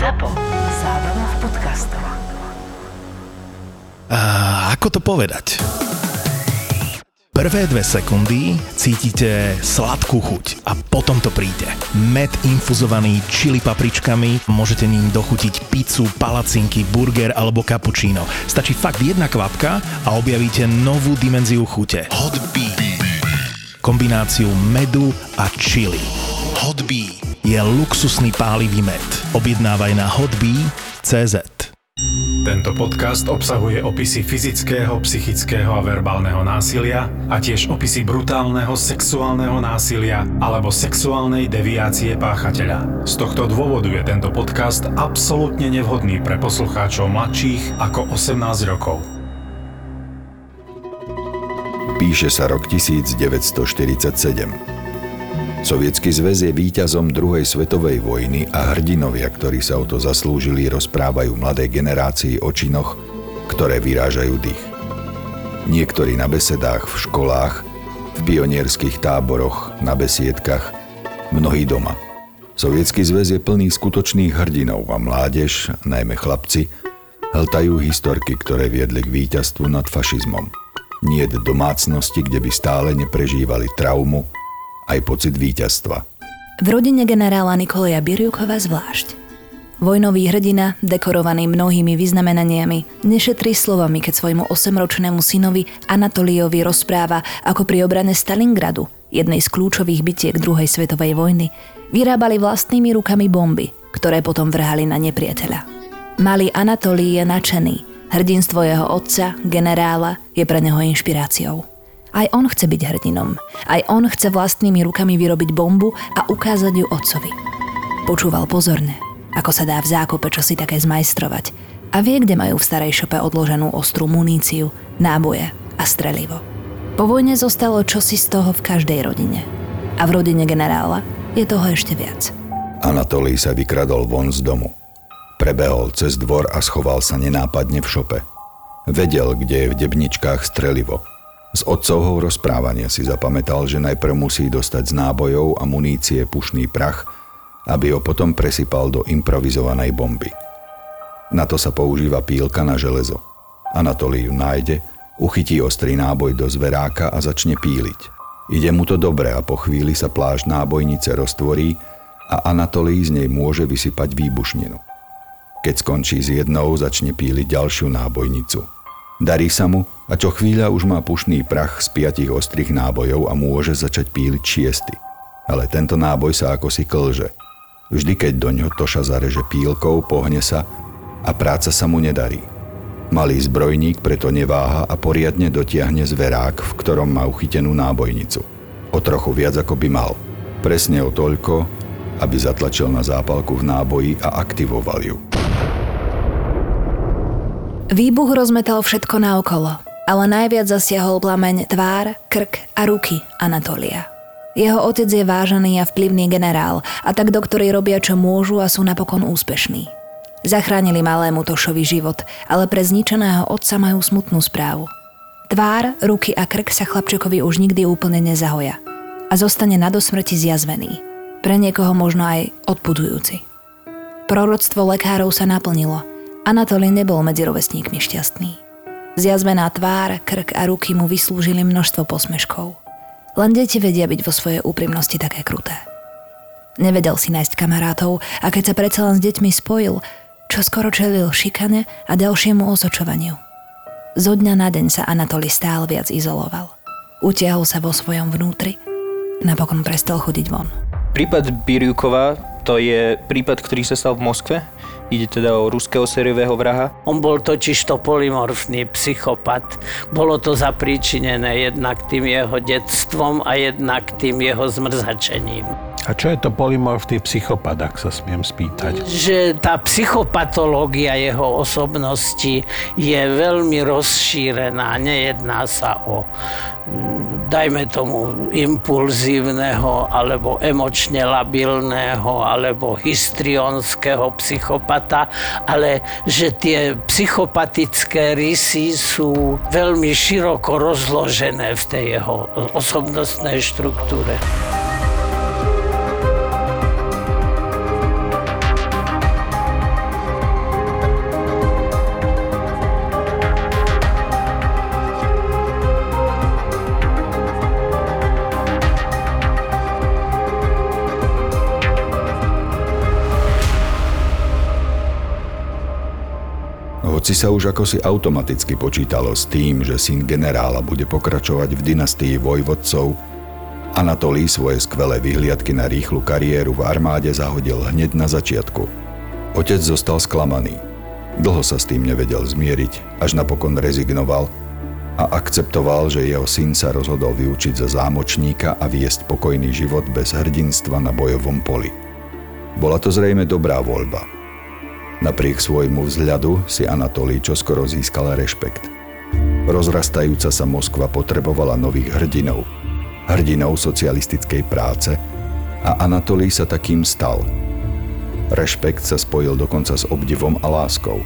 ZAPO. Zábrná v podcastov. A ako to povedať? Prvé dve sekundy cítite sladkú chuť a potom to príde. Med infuzovaný čili papričkami, môžete ním dochutiť pizzu, palacinky, burger alebo cappuccino. Stačí fakt jedna kvapka a objavíte novú dimenziu chute. Hot Bee. Kombináciu medu a chili. Hot Bee je luxusný pálivý med. Objednávaj na hotbee.cz. Tento podcast obsahuje opisy fyzického, psychického a verbálneho násilia a tiež opisy brutálneho sexuálneho násilia alebo sexuálnej deviácie páchateľa. Z tohto dôvodu je tento podcast absolútne nevhodný pre poslucháčov mladších ako 18 rokov. Píše sa rok 1947. Sovietský zväz je víťazom druhej svetovej vojny a hrdinovia, ktorí sa o to zaslúžili, rozprávajú mladej generácii o činoch, ktoré vyrážajú dých. Niektorí na besedách v školách, v pionierských táboroch, na besiedkach, mnohí doma. Sovietský zväz je plný skutočných hrdinov a mládež, najmä chlapci, hltajú historky, ktoré viedli k víťazstvu nad fašizmom. Nie domácnosti, kde by stále neprežívali traumu, aj pocit víťazstva. V rodine generála Nikoleja Birjukova zvlášť. Vojnový hrdina, dekorovaný mnohými vyznamenaniami, nešetrí slovami, keď svojmu osemročnému synovi Anatoliovi rozpráva, ako pri obrane Stalingradu, jednej z kľúčových bitiek druhej svetovej vojny, vyrábali vlastnými rukami bomby, ktoré potom vrhali na nepriateľa. Malý Anatolí je nadšený. Hrdinstvo jeho otca, generála, je pre neho inšpiráciou. Aj on chce byť hrdinom. Aj on chce vlastnými rukami vyrobiť bombu a ukázať ju otcovi. Počúval pozorne, ako sa dá v zákope čosi také zmajstrovať a vie, kde majú v starej šope odloženú ostrú muníciu, náboje a strelivo. Po vojne zostalo čosi z toho v každej rodine. A v rodine generála je toho ešte viac. Anatolí sa vykradol von z domu. Prebehol cez dvor a schoval sa nenápadne v šope. Vedel, kde je v debničkách strelivo – z otcovho rozprávania si zapamätal, že najprv musí dostať z nábojov a munície pušný prach, aby ho potom presypal do improvizovanej bomby. Na to sa používa pílka na železo. Anatolí ju nájde, uchytí ostrý náboj do zveráka a začne píliť. Ide mu to dobre a po chvíli sa pláž nábojnice roztvorí a Anatolí z nej môže vysypať výbušninu. Keď skončí s jednou, začne píliť ďalšiu nábojnicu – Darí sa mu a čo chvíľa už má pušný prach z piatich ostrých nábojov a môže začať píliť šiesty. Ale tento náboj sa ako si klže. Vždy, keď do ňo Toša zareže pílkou, pohne sa a práca sa mu nedarí. Malý zbrojník preto neváha a poriadne dotiahne zverák, v ktorom má uchytenú nábojnicu. O trochu viac ako by mal. Presne o toľko, aby zatlačil na zápalku v náboji a aktivoval ju. Výbuch rozmetal všetko naokolo, ale najviac zasiahol plameň tvár, krk a ruky Anatolia. Jeho otec je vážený a vplyvný generál a tak doktori robia čo môžu a sú napokon úspešní. Zachránili malému Tošovi život, ale pre zničeného otca majú smutnú správu. Tvár, ruky a krk sa chlapčekovi už nikdy úplne nezahoja a zostane na dosmrti zjazvený. Pre niekoho možno aj odpudujúci. Proroctvo lekárov sa naplnilo – Anatolí nebol medzi rovesníkmi šťastný. Zjazvená tvár, krk a ruky mu vyslúžili množstvo posmeškov. Len deti vedia byť vo svojej úprimnosti také kruté. Nevedel si nájsť kamarátov a keď sa predsa len s deťmi spojil, čo skoro čelil šikane a ďalšiemu osočovaniu. Zo dňa na deň sa Anatoli stál viac izoloval. Utiahol sa vo svojom vnútri, napokon prestal chodiť von. Prípad Biriukova to je prípad, ktorý sa stal v Moskve Ide teda o ruského sériového vraha. On bol totiž to polymorfný psychopat. Bolo to zapríčinené jednak tým jeho detstvom a jednak tým jeho zmrzačením. A čo je to polymorfný psychopat, ak sa smiem spýtať? Že tá psychopatológia jeho osobnosti je veľmi rozšírená. Nejedná sa o dajme tomu, impulzívneho alebo emočne labilného alebo histrionského psychopata, ale že tie psychopatické rysy sú veľmi široko rozložené v tej jeho osobnostnej štruktúre. Sa už ako si automaticky počítalo s tým, že syn generála bude pokračovať v dynastii vojvodcov, Anatolí svoje skvelé vyhliadky na rýchlu kariéru v armáde zahodil hneď na začiatku. Otec zostal sklamaný. Dlho sa s tým nevedel zmieriť, až napokon rezignoval a akceptoval, že jeho syn sa rozhodol vyučiť za zámočníka a viesť pokojný život bez hrdinstva na bojovom poli. Bola to zrejme dobrá voľba. Napriek svojmu vzhľadu si Anatolí čoskoro získal rešpekt. Rozrastajúca sa Moskva potrebovala nových hrdinov – hrdinou socialistickej práce a Anatolí sa takým stal. Rešpekt sa spojil dokonca s obdivom a láskou.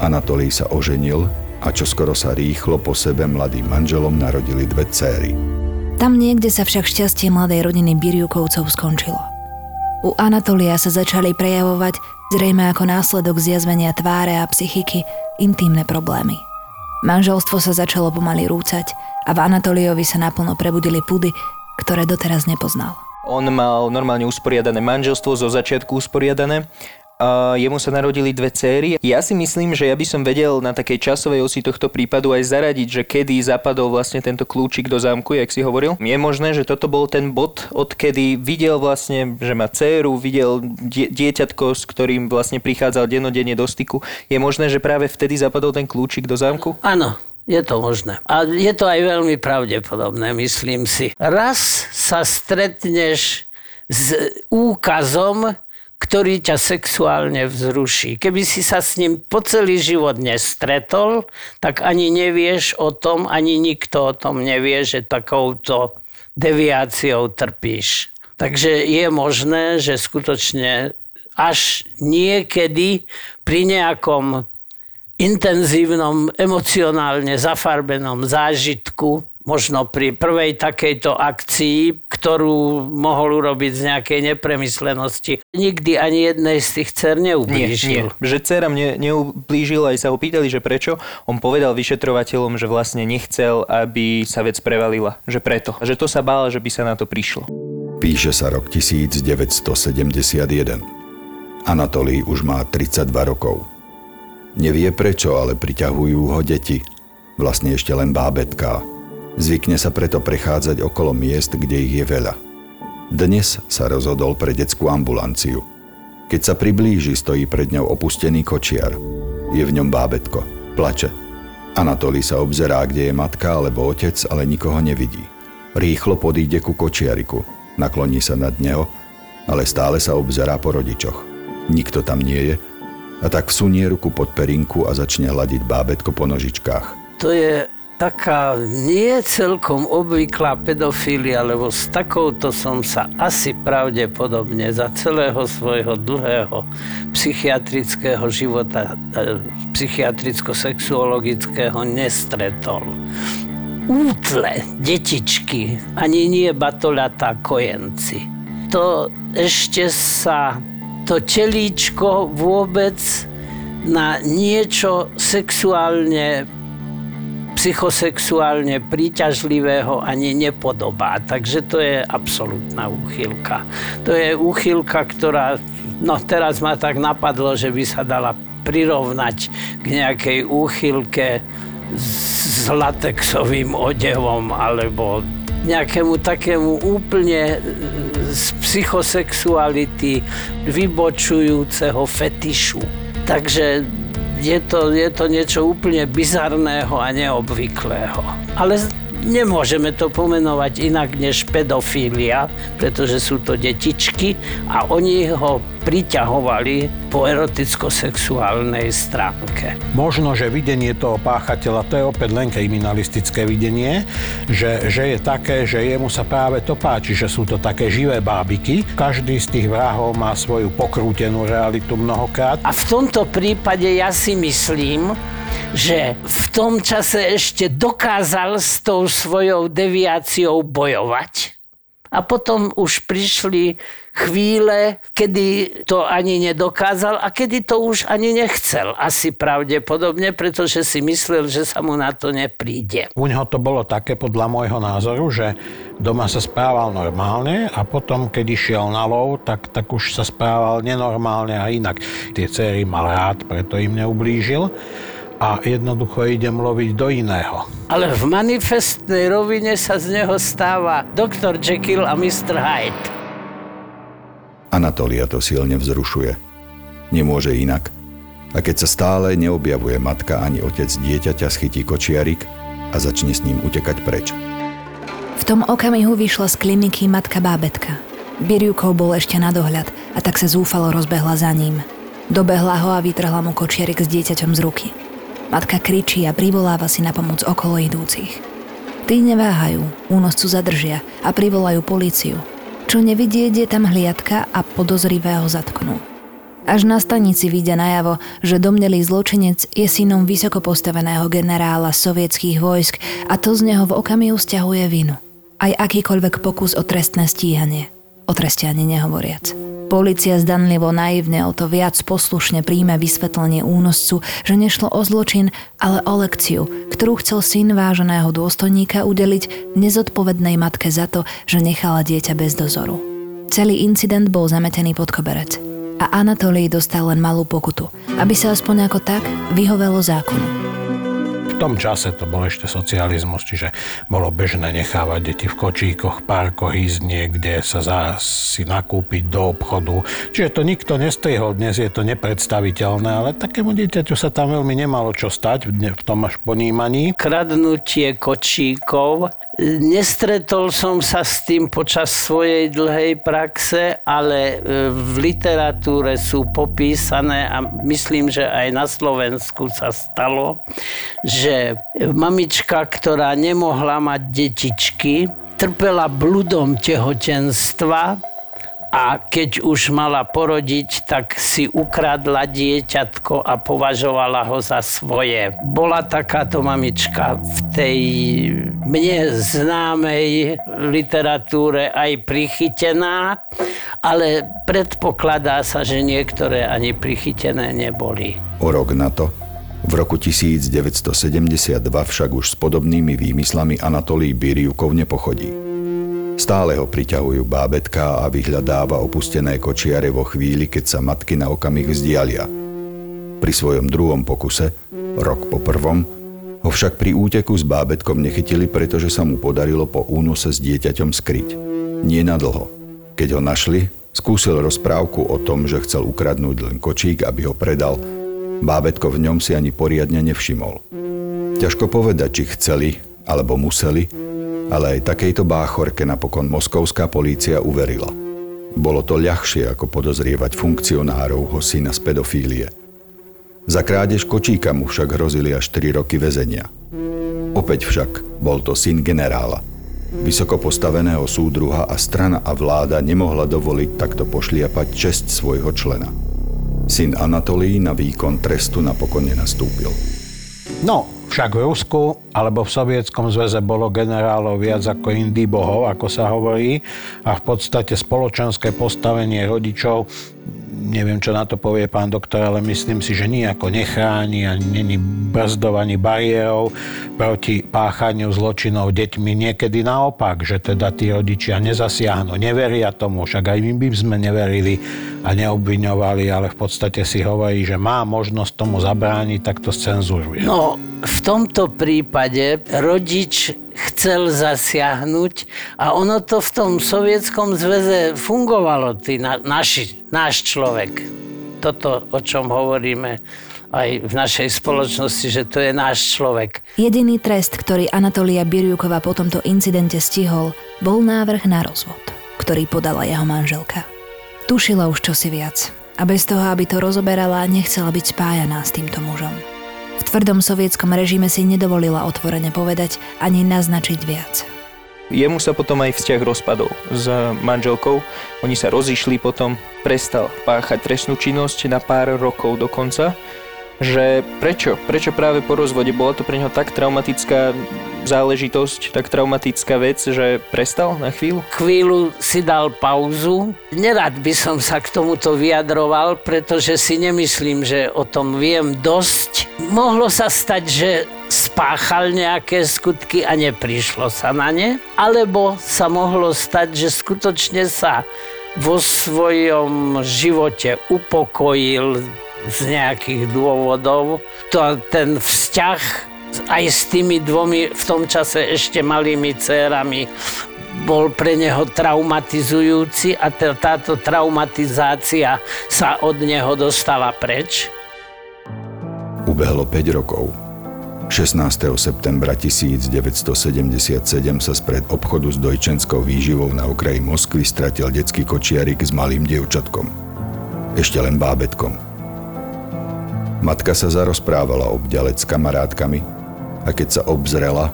Anatolí sa oženil a čoskoro sa rýchlo po sebe mladým manželom narodili dve céry. Tam niekde sa však šťastie mladej rodiny Biriukovcov skončilo. U Anatolia sa začali prejavovať, zrejme ako následok zjazvenia tváre a psychiky, intímne problémy. Manželstvo sa začalo pomaly rúcať a v Anatoliovi sa naplno prebudili pudy, ktoré doteraz nepoznal. On mal normálne usporiadané manželstvo, zo začiatku usporiadané jemu sa narodili dve céry. Ja si myslím, že ja by som vedel na takej časovej osi tohto prípadu aj zaradiť, že kedy zapadol vlastne tento kľúčik do zámku, jak si hovoril. Je možné, že toto bol ten bod, odkedy videl vlastne, že má dceru, videl die- dieťatko, s ktorým vlastne prichádzal denodenne do styku. Je možné, že práve vtedy zapadol ten kľúčik do zámku? Áno, je to možné. A je to aj veľmi pravdepodobné, myslím si. Raz sa stretneš s úkazom, ktorý ťa sexuálne vzruší. Keby si sa s ním po celý život nestretol, tak ani nevieš o tom, ani nikto o tom nevie, že takouto deviáciou trpíš. Takže je možné, že skutočne až niekedy pri nejakom intenzívnom, emocionálne zafarbenom zážitku možno pri prvej takejto akcii, ktorú mohol urobiť z nejakej nepremyslenosti. Nikdy ani jednej z tých dcer neublížil. Nie, nie. Že dcera mne neublížil, aj sa ho pýtali, že prečo. On povedal vyšetrovateľom, že vlastne nechcel, aby sa vec prevalila. Že preto. Že to sa bál, že by sa na to prišlo. Píše sa rok 1971. Anatolí už má 32 rokov. Nevie prečo, ale priťahujú ho deti. Vlastne ešte len bábetká. Zvykne sa preto prechádzať okolo miest, kde ich je veľa. Dnes sa rozhodol pre detskú ambulanciu. Keď sa priblíži, stojí pred ňou opustený kočiar. Je v ňom bábetko. Plače. Anatolí sa obzerá, kde je matka alebo otec, ale nikoho nevidí. Rýchlo podíde ku kočiariku. Nakloní sa nad neho, ale stále sa obzerá po rodičoch. Nikto tam nie je a tak vsunie ruku pod perinku a začne hľadiť bábetko po nožičkách. To je taká nie celkom obvyklá pedofília, lebo s takouto som sa asi pravdepodobne za celého svojho dlhého psychiatrického života, e, psychiatricko-sexuologického nestretol. Útle, detičky, ani nie batoľatá kojenci. To ešte sa to telíčko vôbec na niečo sexuálne psychosexuálne príťažlivého ani nepodobá. Takže to je absolútna úchylka. To je úchylka, ktorá, no teraz ma tak napadlo, že by sa dala prirovnať k nejakej úchylke s latexovým odevom alebo nejakému takému úplne z psychosexuality vybočujúceho fetišu. Takže je to, je to niečo úplne bizarného a neobvyklého. Ale nemôžeme to pomenovať inak než pedofília, pretože sú to detičky a oni ho priťahovali po eroticko-sexuálnej stránke. Možno, že videnie toho páchateľa, to je opäť len kriminalistické videnie, že, že je také, že jemu sa práve to páči, že sú to také živé bábiky. Každý z tých vrahov má svoju pokrútenú realitu mnohokrát. A v tomto prípade ja si myslím, že v tom čase ešte dokázal s tou svojou deviáciou bojovať A potom už prišli chvíle, kedy to ani nedokázal a kedy to už ani nechcel. Asi pravdepodobne, pretože si myslel, že sa mu na to nepríde. U neho to bolo také podľa môjho názoru, že doma sa správal normálne a potom, keď išiel na lov, tak, tak už sa správal nenormálne a inak. Tie céry mal rád, preto im neublížil a jednoducho idem loviť do iného. Ale v manifestnej rovine sa z neho stáva Dr. Jekyll a Mr. Hyde. Anatolia to silne vzrušuje. Nemôže inak. A keď sa stále neobjavuje matka ani otec dieťaťa, schytí kočiarik a začne s ním utekať preč. V tom okamihu vyšla z kliniky matka bábetka. Biriukov bol ešte na dohľad a tak sa zúfalo rozbehla za ním. Dobehla ho a vytrhla mu kočiarik s dieťaťom z ruky. Matka kričí a privoláva si na pomoc okolo idúcich. Tí neváhajú, únoscu zadržia a privolajú políciu. Čo nevidieť, je tam hliadka a podozrivého zatknú. Až na stanici vidia najavo, že domnelý zločinec je synom vysoko postaveného generála sovietských vojsk a to z neho v okamihu stiahuje vinu. Aj akýkoľvek pokus o trestné stíhanie. O treste ani nehovoriac. Polícia zdanlivo naivne o to viac poslušne príjme vysvetlenie únoscu, že nešlo o zločin, ale o lekciu, ktorú chcel syn váženého dôstojníka udeliť nezodpovednej matke za to, že nechala dieťa bez dozoru. Celý incident bol zametený pod koberec a Anatolij dostal len malú pokutu, aby sa aspoň ako tak vyhovelo zákonu tom čase to bol ešte socializmus, čiže bolo bežné nechávať deti v kočíkoch, parkoch, ísť niekde sa za, si nakúpiť do obchodu. Čiže to nikto nestrihol, dnes je to nepredstaviteľné, ale takému dieťaťu sa tam veľmi nemalo čo stať v tom až ponímaní. Kradnutie kočíkov Nestretol som sa s tým počas svojej dlhej praxe, ale e, v literatúre sú popísané a myslím, že aj na Slovensku sa stalo, že mamička, ktorá nemohla mať detičky, trpela bludom tehotenstva a keď už mala porodiť, tak si ukradla dieťatko a považovala ho za svoje. Bola takáto mamička v tej mne známej literatúre aj prichytená, ale predpokladá sa, že niektoré ani prichytené neboli. O rok na to v roku 1972 však už s podobnými výmyslami Anatolí Biriukov nepochodí. Stále ho priťahujú bábetka a vyhľadáva opustené kočiare vo chvíli, keď sa matky na okamih vzdialia. Pri svojom druhom pokuse, rok po prvom, ho však pri úteku s bábetkom nechytili, pretože sa mu podarilo po únose s dieťaťom skryť. Nie nadlho. Keď ho našli, skúsil rozprávku o tom, že chcel ukradnúť len kočík, aby ho predal. Bábetko v ňom si ani poriadne nevšimol. Ťažko povedať, či chceli alebo museli, ale aj takejto báchorke napokon moskovská polícia uverila. Bolo to ľahšie ako podozrievať funkcionárov ho syna z pedofílie. Za krádež kočíka mu však hrozili až 3 roky väzenia. Opäť však bol to syn generála. Vysoko postaveného súdruha a strana a vláda nemohla dovoliť takto pošliapať česť svojho člena. Syn Anatolí na výkon trestu napokon nenastúpil. No, však v Rusku alebo v Sovietskom zväze bolo generálov viac ako indy bohov, ako sa hovorí, a v podstate spoločenské postavenie rodičov neviem, čo na to povie pán doktor, ale myslím si, že nejako nechráni a není brzdovaní bariérov proti páchaniu zločinov deťmi. Niekedy naopak, že teda tí rodičia nezasiahnu, neveria tomu, však aj my by sme neverili a neobviňovali, ale v podstate si hovorí, že má možnosť tomu zabrániť, tak to scenzuruje. No, v tomto prípade rodič chcel zasiahnuť a ono to v tom sovietskom zväze fungovalo, ty, na, naši, náš človek. Toto, o čom hovoríme aj v našej spoločnosti, že to je náš človek. Jediný trest, ktorý Anatolia Biriukova po tomto incidente stihol, bol návrh na rozvod, ktorý podala jeho manželka. Tušila už čosi viac a bez toho, aby to rozoberala, nechcela byť spájaná s týmto mužom. V tvrdom sovietskom režime si nedovolila otvorene povedať ani naznačiť viac. Jemu sa potom aj vzťah rozpadol s manželkou. Oni sa rozišli potom, prestal páchať trestnú činnosť na pár rokov dokonca. Že prečo? Prečo práve po rozvode? Bola to pre neho tak traumatická záležitosť, tak traumatická vec, že prestal na chvíľu? Chvíľu si dal pauzu. Nerad by som sa k tomuto vyjadroval, pretože si nemyslím, že o tom viem dosť. Mohlo sa stať, že spáchal nejaké skutky a neprišlo sa na ne, alebo sa mohlo stať, že skutočne sa vo svojom živote upokojil z nejakých dôvodov. To, ten vzťah aj s tými dvomi v tom čase ešte malými dcerami bol pre neho traumatizujúci a táto traumatizácia sa od neho dostala preč. Ubehlo 5 rokov. 16. septembra 1977 sa spred obchodu s dojčenskou výživou na okraji Moskvy stratil detský kočiarik s malým dievčatkom. Ešte len bábetkom. Matka sa zarozprávala obďalec s kamarátkami a keď sa obzrela,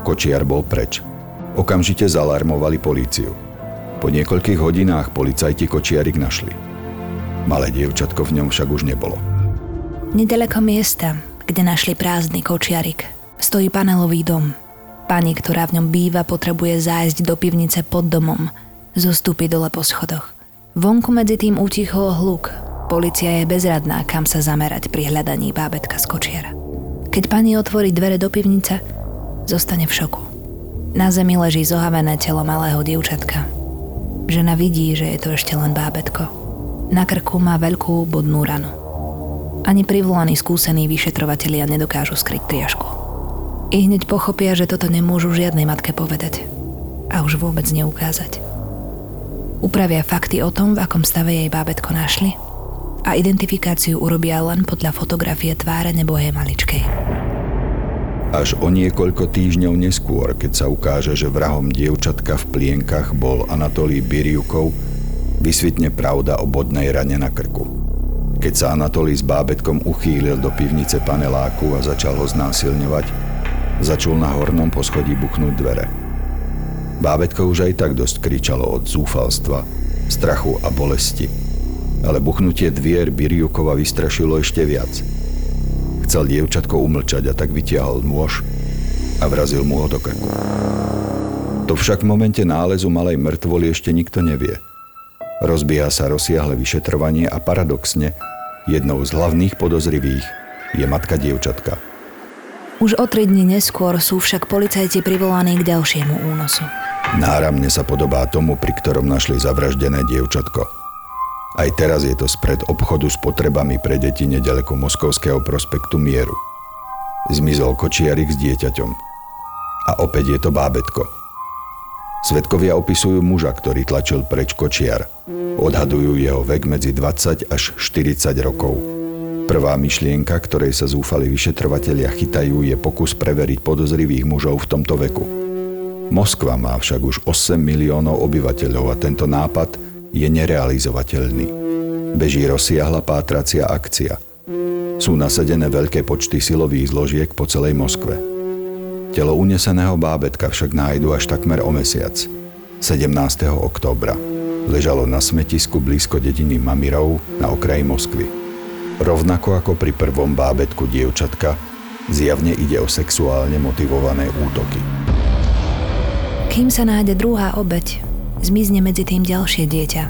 kočiar bol preč. Okamžite zalarmovali políciu. Po niekoľkých hodinách policajti kočiarik našli. Malé dievčatko v ňom však už nebolo. Nedaleko miesta, kde našli prázdny kočiarik, stojí panelový dom. Pani, ktorá v ňom býva, potrebuje zájsť do pivnice pod domom, zostúpiť dole po schodoch. Vonku medzi tým utichol hluk. Polícia je bezradná, kam sa zamerať pri hľadaní bábetka z kočiara. Keď pani otvorí dvere do pivnice, zostane v šoku. Na zemi leží zohavené telo malého dievčatka. Žena vidí, že je to ešte len bábetko. Na krku má veľkú bodnú ranu. Ani privolaní skúsení vyšetrovatelia nedokážu skryť triažku. I hneď pochopia, že toto nemôžu žiadnej matke povedať. A už vôbec neukázať. Upravia fakty o tom, v akom stave jej bábetko našli a identifikáciu urobia len podľa fotografie tváre nebohej maličkej. Až o niekoľko týždňov neskôr, keď sa ukáže, že vrahom dievčatka v plienkach bol Anatolí Biriukov, vysvitne pravda o bodnej rane na krku. Keď sa Anatolí s bábetkom uchýlil do pivnice paneláku a začal ho znásilňovať, začul na hornom poschodí buchnúť dvere. Bábetko už aj tak dosť kričalo od zúfalstva, strachu a bolesti. Ale buchnutie dvier Biriukova vystrašilo ešte viac. Chcel dievčatko umlčať a tak vytiahol nôž a vrazil mu ho do krku. To však v momente nálezu malej mŕtvoly ešte nikto nevie. Rozbieha sa rozsiahle vyšetrovanie a paradoxne Jednou z hlavných podozrivých je matka dievčatka. Už o tri dni neskôr sú však policajti privolaní k ďalšiemu únosu. Náramne sa podobá tomu, pri ktorom našli zavraždené dievčatko. Aj teraz je to spred obchodu s potrebami pre deti nedaleko Moskovského prospektu Mieru. Zmizol kočiarik s dieťaťom. A opäť je to bábetko. Svedkovia opisujú muža, ktorý tlačil preč kočiar. Odhadujú jeho vek medzi 20 až 40 rokov. Prvá myšlienka, ktorej sa zúfali vyšetrovatelia chytajú, je pokus preveriť podozrivých mužov v tomto veku. Moskva má však už 8 miliónov obyvateľov a tento nápad je nerealizovateľný. Beží rozsiahla pátracia akcia. Sú nasadené veľké počty silových zložiek po celej Moskve. Telo uneseného bábetka však nájdu až takmer o mesiac, 17. októbra. Ležalo na smetisku blízko dediny Mamirov na okraji Moskvy. Rovnako ako pri prvom bábetku dievčatka, zjavne ide o sexuálne motivované útoky. Kým sa nájde druhá obeď, zmizne medzi tým ďalšie dieťa.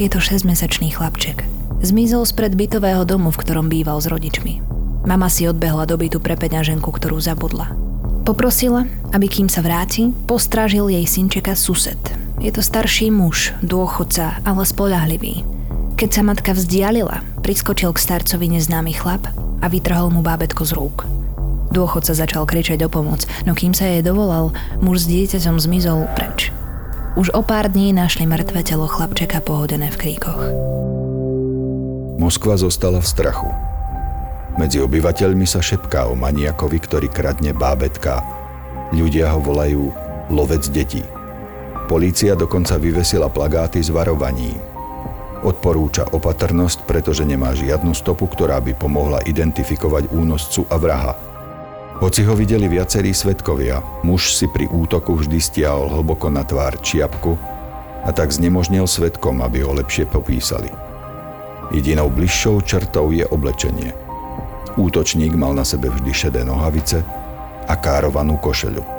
Je to 6-mesačný chlapček. Zmizol spred bytového domu, v ktorom býval s rodičmi. Mama si odbehla do bytu pre peňaženku, ktorú zabudla. Poprosila, aby kým sa vráti, postrážil jej synčeka sused. Je to starší muž, dôchodca, ale spolahlivý. Keď sa matka vzdialila, priskočil k starcovi neznámy chlap a vytrhol mu bábetko z rúk. Dôchodca začal kričať o pomoc, no kým sa jej dovolal, muž s dieťaťom zmizol preč. Už o pár dní našli mŕtve telo chlapčeka pohodené v kríkoch. Moskva zostala v strachu. Medzi obyvateľmi sa šepká o maniakovi, ktorý kradne bábetka. Ľudia ho volajú lovec detí. Polícia dokonca vyvesila plagáty s varovaním. Odporúča opatrnosť, pretože nemá žiadnu stopu, ktorá by pomohla identifikovať únoscu a vraha. Hoci ho videli viacerí svetkovia, muž si pri útoku vždy stiahol hlboko na tvár čiapku a tak znemožnil svetkom, aby ho lepšie popísali. Jedinou bližšou črtou je oblečenie – Útočník mal na sebe vždy šedé nohavice a károvanú košeľu.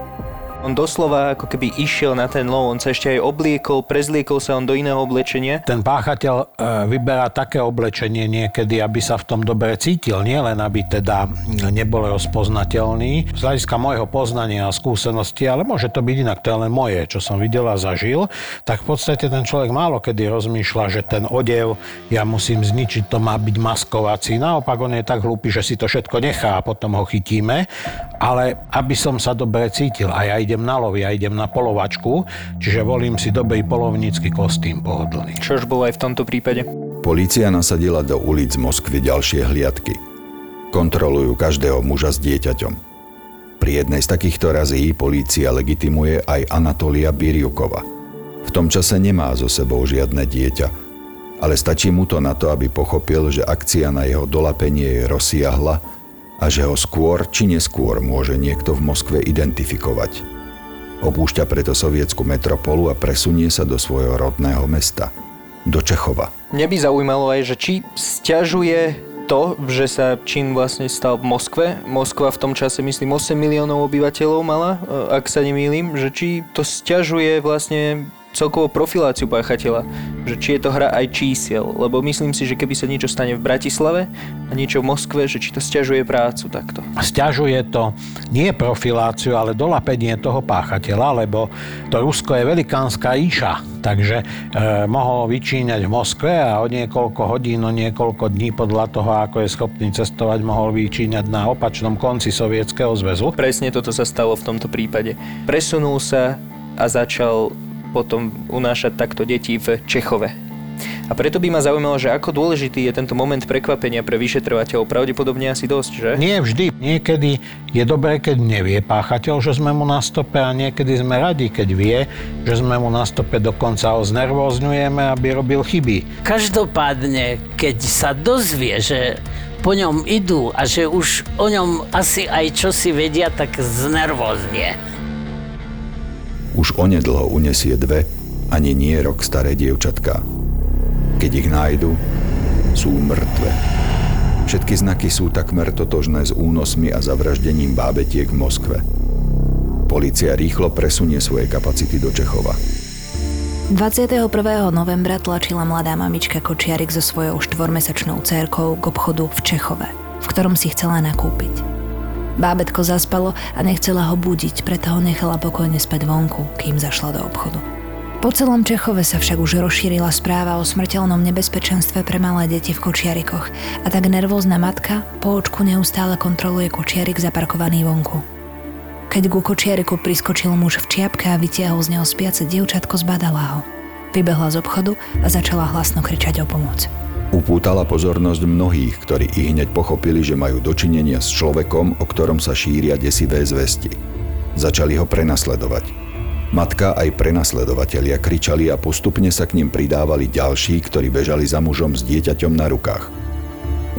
On doslova ako keby išiel na ten lov, on sa ešte aj obliekol, prezliekol sa on do iného oblečenia. Ten páchateľ e, vyberá také oblečenie niekedy, aby sa v tom dobre cítil, nielen aby teda nebol rozpoznateľný. Z hľadiska môjho poznania a skúsenosti, ale môže to byť inak, to je len moje, čo som videl a zažil, tak v podstate ten človek málo kedy rozmýšľa, že ten odev ja musím zničiť, to má byť maskovací. Naopak on je tak hlúpy, že si to všetko nechá a potom ho chytíme. Ale aby som sa dobre cítil a ja idem na lov, ja idem na polovačku, čiže volím si dobrý polovnícky kostým pohodlný. Čož bolo aj v tomto prípade. Polícia nasadila do ulic Moskvy ďalšie hliadky. Kontrolujú každého muža s dieťaťom. Pri jednej z takýchto razí polícia legitimuje aj Anatolia Biriukova. V tom čase nemá so sebou žiadne dieťa, ale stačí mu to na to, aby pochopil, že akcia na jeho dolapenie je rozsiahla a že ho skôr či neskôr môže niekto v Moskve identifikovať. Opúšťa preto sovietsku metropolu a presunie sa do svojho rodného mesta, do Čechova. Mňa by zaujímalo aj, že či stiažuje to, že sa Čín vlastne stal v Moskve. Moskva v tom čase, myslím, 8 miliónov obyvateľov mala, e, ak sa nemýlim, že či to stiažuje vlastne celkovú profiláciu páchateľa, že či je to hra aj čísiel, lebo myslím si, že keby sa niečo stane v Bratislave a niečo v Moskve, že či to stiažuje prácu takto. Sťažuje to nie profiláciu, ale dolapenie toho páchateľa, lebo to Rusko je velikánska íša, takže e, mohol vyčíňať v Moskve a o niekoľko hodín, o niekoľko dní podľa toho, ako je schopný cestovať, mohol vyčíňať na opačnom konci Sovietskeho zväzu. Presne toto sa stalo v tomto prípade. Presunul sa a začal potom unášať takto deti v Čechove. A preto by ma zaujímalo, že ako dôležitý je tento moment prekvapenia pre vyšetrovateľov. Pravdepodobne asi dosť, že? Nie vždy. Niekedy je dobré, keď nevie páchateľ, že sme mu na stope a niekedy sme radi, keď vie, že sme mu na stope dokonca ho znervozňujeme, aby robil chyby. Každopádne, keď sa dozvie, že po ňom idú a že už o ňom asi aj čosi vedia, tak znervoznie. Už onedlho unesie dve, ani nie rok staré dievčatká. Keď ich nájdu, sú mŕtve. Všetky znaky sú takmer totožné s únosmi a zavraždením bábetiek v Moskve. Polícia rýchlo presunie svoje kapacity do Čechova. 21. novembra tlačila mladá mamička Kočiarik so svojou štvormesačnou cérkou k obchodu v Čechove, v ktorom si chcela nakúpiť. Bábetko zaspalo a nechcela ho budiť, preto ho nechala pokojne spať vonku, kým zašla do obchodu. Po celom Čechove sa však už rozšírila správa o smrteľnom nebezpečenstve pre malé deti v kočiarikoch a tak nervózna matka po očku neustále kontroluje kočiarik zaparkovaný vonku. Keď ku kočiariku priskočil muž v čiapke a vytiahol z neho spiace dievčatko, zbadala ho. Vybehla z obchodu a začala hlasno kričať o pomoc. Upútala pozornosť mnohých, ktorí i hneď pochopili, že majú dočinenia s človekom, o ktorom sa šíria desivé zvesti. Začali ho prenasledovať. Matka aj prenasledovatelia kričali a postupne sa k ním pridávali ďalší, ktorí bežali za mužom s dieťaťom na rukách.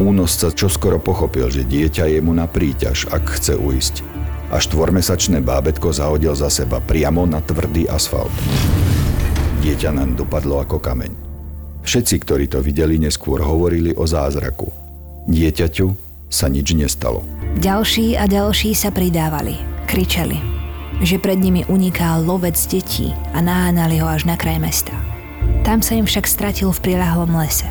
Únosca čoskoro pochopil, že dieťa je mu na príťaž, ak chce ujsť. A štvormesačné bábetko zahodil za seba priamo na tvrdý asfalt. Dieťa naň dopadlo ako kameň. Všetci, ktorí to videli, neskôr hovorili o zázraku. Dieťaťu sa nič nestalo. Ďalší a ďalší sa pridávali, kričali, že pred nimi uniká lovec detí a naháňali ho až na kraj mesta. Tam sa im však stratil v prilahlom lese.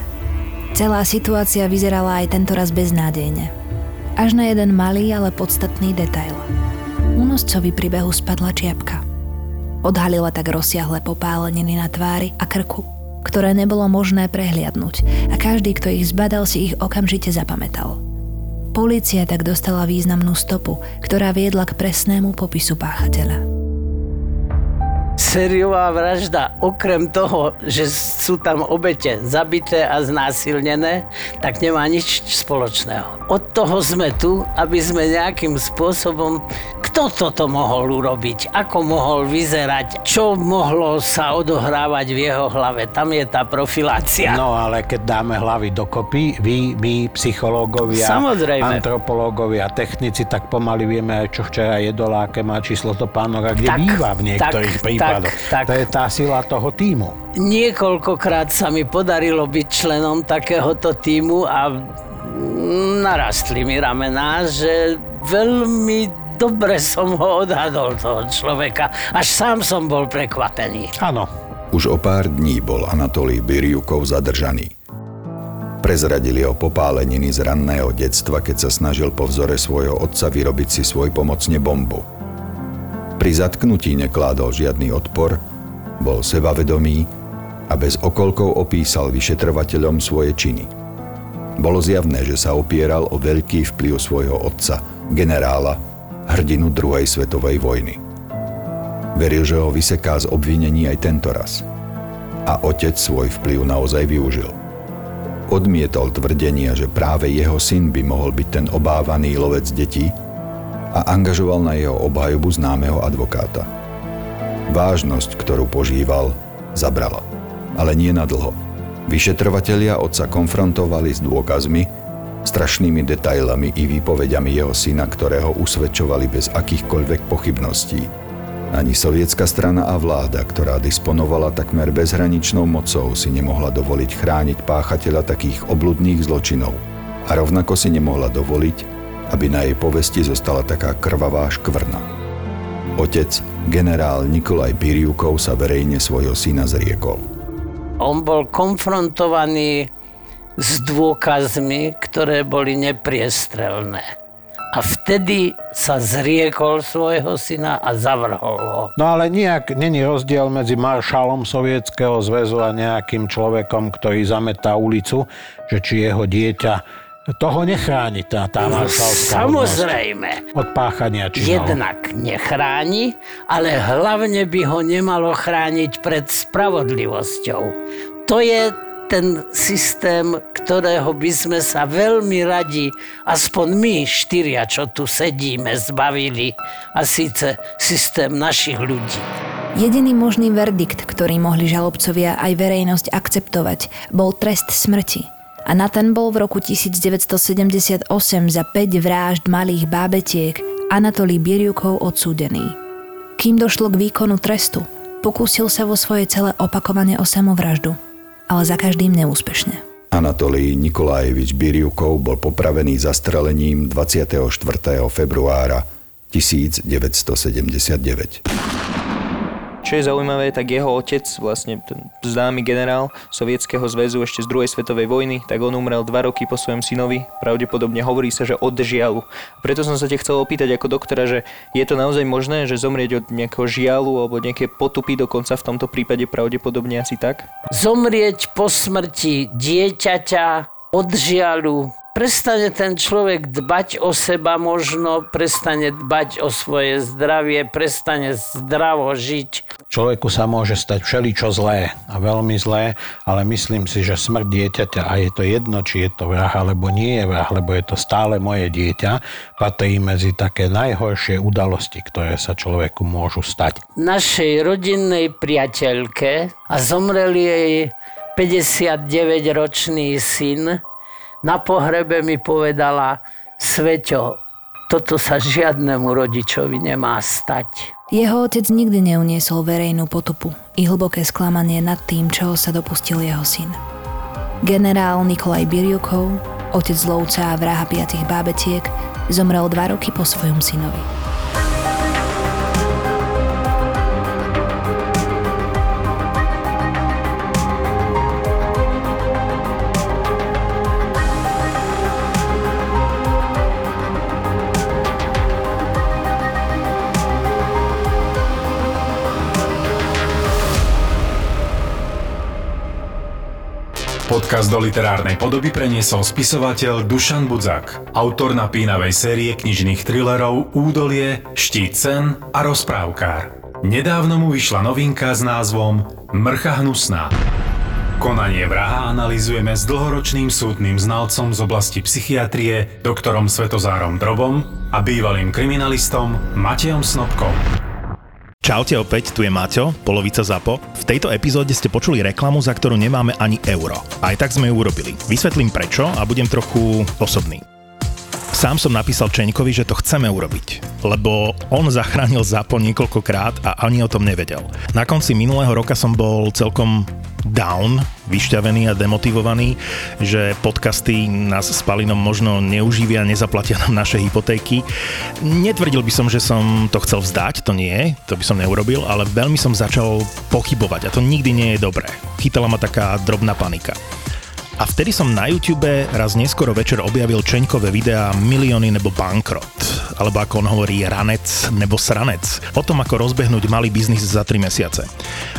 Celá situácia vyzerala aj tentoraz beznádejne. Až na jeden malý, ale podstatný detail. Únoscovi príbehu spadla čiapka. Odhalila tak rozsiahle popáleniny na tvári a krku ktoré nebolo možné prehliadnúť a každý, kto ich zbadal, si ich okamžite zapamätal. Polícia tak dostala významnú stopu, ktorá viedla k presnému popisu páchateľa sériová vražda, okrem toho, že sú tam obete zabité a znásilnené, tak nemá nič spoločného. Od toho sme tu, aby sme nejakým spôsobom, kto toto mohol urobiť, ako mohol vyzerať, čo mohlo sa odohrávať v jeho hlave. Tam je tá profilácia. No ale keď dáme hlavy dokopy, vy, my, psychológovia, Samozrejme. antropológovia, technici, tak pomaly vieme aj čo včera jedol, aké má číslo to pánok kde Tak, býva v niektorých tak, prípadoch. tak, tak. To je tá sila toho týmu. Niekoľkokrát sa mi podarilo byť členom takéhoto týmu a narastli mi ramená, že veľmi dobre som ho odhadol, toho človeka. Až sám som bol prekvapený. Áno, Už o pár dní bol Anatolij Biriukov zadržaný. Prezradili o popáleniny z ranného detstva, keď sa snažil po vzore svojho otca vyrobiť si svoj pomocne bombu. Pri zatknutí nekládol žiadny odpor, bol sebavedomý a bez okolkov opísal vyšetrovateľom svoje činy. Bolo zjavné, že sa opieral o veľký vplyv svojho otca, generála, hrdinu druhej svetovej vojny. Veril, že ho vyseká z obvinení aj tento raz. A otec svoj vplyv naozaj využil. Odmietol tvrdenia, že práve jeho syn by mohol byť ten obávaný lovec detí a angažoval na jeho obhajobu známeho advokáta. Vážnosť, ktorú požíval, zabrala. Ale nie na dlho. Vyšetrovatelia otca konfrontovali s dôkazmi, strašnými detailami i výpovediami jeho syna, ktorého usvedčovali bez akýchkoľvek pochybností. Ani sovietská strana a vláda, ktorá disponovala takmer bezhraničnou mocou, si nemohla dovoliť chrániť páchateľa takých obludných zločinov. A rovnako si nemohla dovoliť, aby na jej povesti zostala taká krvavá škvrna. Otec, generál Nikolaj Biriukov sa verejne svojho syna zriekol. On bol konfrontovaný s dôkazmi, ktoré boli nepriestrelné. A vtedy sa zriekol svojho syna a zavrhol ho. No ale nejak není rozdiel medzi maršalom Sovietskeho zväzu a nejakým človekom, ktorý zametá ulicu, že či jeho dieťa toho nechráni tá, tá hodnosť Samozrejme. od páchania činov. Jednak nechráni, ale hlavne by ho nemalo chrániť pred spravodlivosťou. To je ten systém, ktorého by sme sa veľmi radi, aspoň my štyria, čo tu sedíme, zbavili. A síce systém našich ľudí. Jediný možný verdikt, ktorý mohli žalobcovia aj verejnosť akceptovať, bol trest smrti. A na ten bol v roku 1978 za 5 vražd malých bábetiek Anatolí Biriukov odsúdený. Kým došlo k výkonu trestu, pokúsil sa vo svojej cele opakovane o samovraždu, ale za každým neúspešne. Anatolij Nikolajevič Biriukov bol popravený zastrelením 24. februára 1979. Čo je zaujímavé, tak jeho otec, vlastne ten známy generál Sovietskeho zväzu ešte z druhej svetovej vojny, tak on umrel dva roky po svojom synovi. Pravdepodobne hovorí sa, že od žialu. Preto som sa ťa chcel opýtať ako doktora, že je to naozaj možné, že zomrieť od nejakého žialu alebo nejaké potupy dokonca v tomto prípade pravdepodobne asi tak? Zomrieť po smrti dieťaťa od žialu, prestane ten človek dbať o seba možno, prestane dbať o svoje zdravie, prestane zdravo žiť. Človeku sa môže stať všeličo zlé a veľmi zlé, ale myslím si, že smrť dieťaťa, a je to jedno, či je to vrah alebo nie je vrah, lebo je to stále moje dieťa, patrí medzi také najhoršie udalosti, ktoré sa človeku môžu stať. Našej rodinnej priateľke a zomrel jej 59-ročný syn, na pohrebe mi povedala, Sveťo, toto sa žiadnemu rodičovi nemá stať. Jeho otec nikdy neuniesol verejnú potupu i hlboké sklamanie nad tým, čoho sa dopustil jeho syn. Generál Nikolaj Biriukov, otec lovca a vraha piatých bábetiek, zomrel dva roky po svojom synovi. Podcast do literárnej podoby preniesol spisovateľ Dušan Budzak, autor napínavej série knižných thrillerov Údolie, Štít cen a Rozprávkár. Nedávno mu vyšla novinka s názvom Mrcha hnusná. Konanie vraha analizujeme s dlhoročným súdnym znalcom z oblasti psychiatrie, doktorom Svetozárom Drobom a bývalým kriminalistom Matejom Snobkom. Čaute opäť, tu je Maťo, polovica ZAPO. V tejto epizóde ste počuli reklamu, za ktorú nemáme ani euro. Aj tak sme ju urobili. Vysvetlím prečo a budem trochu osobný. Sám som napísal Čeňkovi, že to chceme urobiť, lebo on zachránil zápon niekoľkokrát a ani o tom nevedel. Na konci minulého roka som bol celkom down, vyšťavený a demotivovaný, že podcasty nás s Palinom možno neuživia, nezaplatia nám naše hypotéky. Netvrdil by som, že som to chcel vzdať, to nie, to by som neurobil, ale veľmi som začal pochybovať a to nikdy nie je dobré. Chytala ma taká drobná panika. A vtedy som na YouTube raz neskoro večer objavil Čeňkové videá Milióny nebo bankrot, alebo ako on hovorí ranec nebo sranec, o tom ako rozbehnúť malý biznis za 3 mesiace.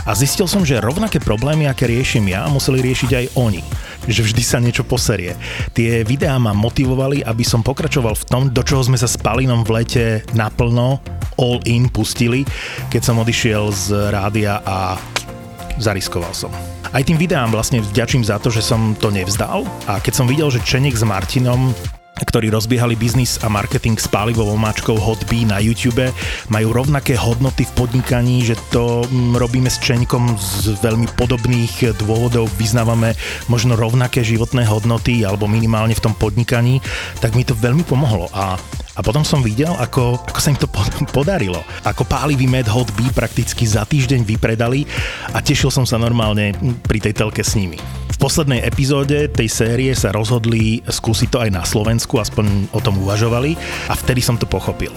A zistil som, že rovnaké problémy, aké riešim ja, museli riešiť aj oni že vždy sa niečo poserie. Tie videá ma motivovali, aby som pokračoval v tom, do čoho sme sa s Palinom v lete naplno all in pustili, keď som odišiel z rádia a zariskoval som. Aj tým videám vlastne vďačím za to, že som to nevzdal. A keď som videl, že Čenek s Martinom ktorí rozbiehali biznis a marketing s pálivovou mačkou Hotbee na YouTube, majú rovnaké hodnoty v podnikaní, že to mm, robíme s Čeňkom z veľmi podobných dôvodov, vyznávame možno rovnaké životné hodnoty alebo minimálne v tom podnikaní, tak mi to veľmi pomohlo. A a potom som videl, ako, ako sa im to podarilo. Ako pálivý med Hot Bee prakticky za týždeň vypredali a tešil som sa normálne pri tej telke s nimi. V poslednej epizóde tej série sa rozhodli skúsiť to aj na Slovensku, aspoň o tom uvažovali a vtedy som to pochopil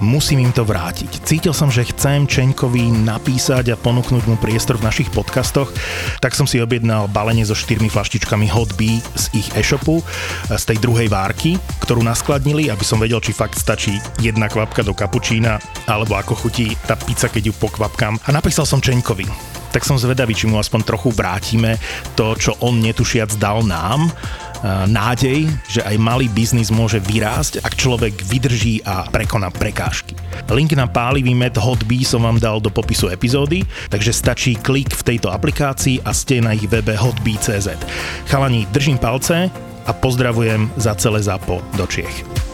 musím im to vrátiť. Cítil som, že chcem Čeňkovi napísať a ponúknuť mu priestor v našich podcastoch, tak som si objednal balenie so štyrmi flaštičkami Hot Bee z ich e-shopu, z tej druhej várky, ktorú naskladnili, aby som vedel, či fakt stačí jedna kvapka do kapučína, alebo ako chutí tá pizza, keď ju pokvapkám. A napísal som Čeňkovi tak som zvedavý, či mu aspoň trochu vrátime to, čo on netušiac dal nám nádej, že aj malý biznis môže vyrásť, ak človek vydrží a prekoná prekážky. Link na pálivý med Hotbee som vám dal do popisu epizódy, takže stačí klik v tejto aplikácii a ste na ich webe hotbee.cz. Chalani, držím palce a pozdravujem za celé zápo do Čiech.